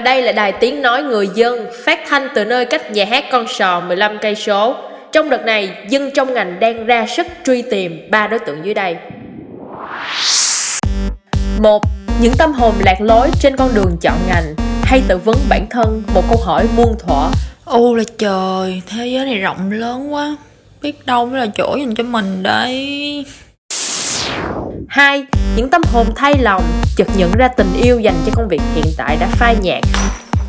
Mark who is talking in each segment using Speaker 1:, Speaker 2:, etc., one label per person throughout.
Speaker 1: đây là đài tiếng nói người dân, phát thanh từ nơi cách nhà hát Con Sò 15 cây số. Trong đợt này, dân trong ngành đang ra sức truy tìm ba đối tượng dưới đây. một Những tâm hồn lạc lối trên con đường chọn ngành hay tự vấn bản thân một câu hỏi muôn thuở.
Speaker 2: Ô là trời, thế giới này rộng lớn quá. Biết đâu mới là chỗ dành cho mình đây.
Speaker 1: Hai, những tâm hồn thay lòng chợt nhận ra tình yêu dành cho công việc hiện tại đã phai nhạt.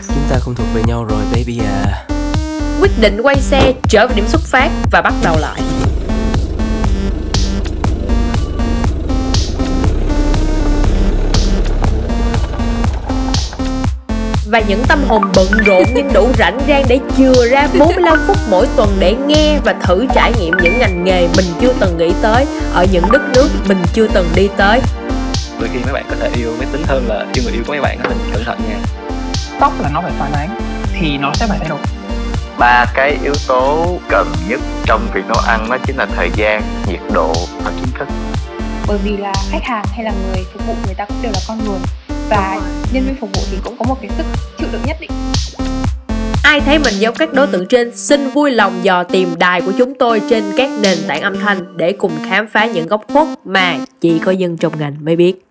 Speaker 3: Chúng ta không thuộc về nhau rồi baby à
Speaker 1: Quyết định quay xe trở về điểm xuất phát và bắt đầu lại. Và những tâm hồn bận rộn nhưng đủ rảnh rang để chừa ra 45 phút mỗi tuần để nghe và thử trải nghiệm những ngành nghề mình chưa từng nghĩ tới ở những đất nước mình chưa từng đi tới.
Speaker 4: Đôi khi mấy bạn có thể yêu máy tính hơn là yêu người yêu của mấy bạn đó mình cẩn thận nha.
Speaker 5: Tóc là nó phải phản ánh thì nó sẽ phải thay đổi.
Speaker 6: Ba cái yếu tố cần nhất trong việc nấu ăn đó chính là thời gian, nhiệt độ và kiến thức.
Speaker 7: Bởi vì là khách hàng hay là người phục vụ người ta cũng đều là con người và nhân viên phục vụ thì cũng có một cái sức chịu đựng nhất định
Speaker 1: Ai thấy mình giống các đối tượng trên, xin vui lòng dò tìm đài của chúng tôi trên các nền tảng âm thanh để cùng khám phá những góc khuất mà chỉ có dân trong ngành mới biết.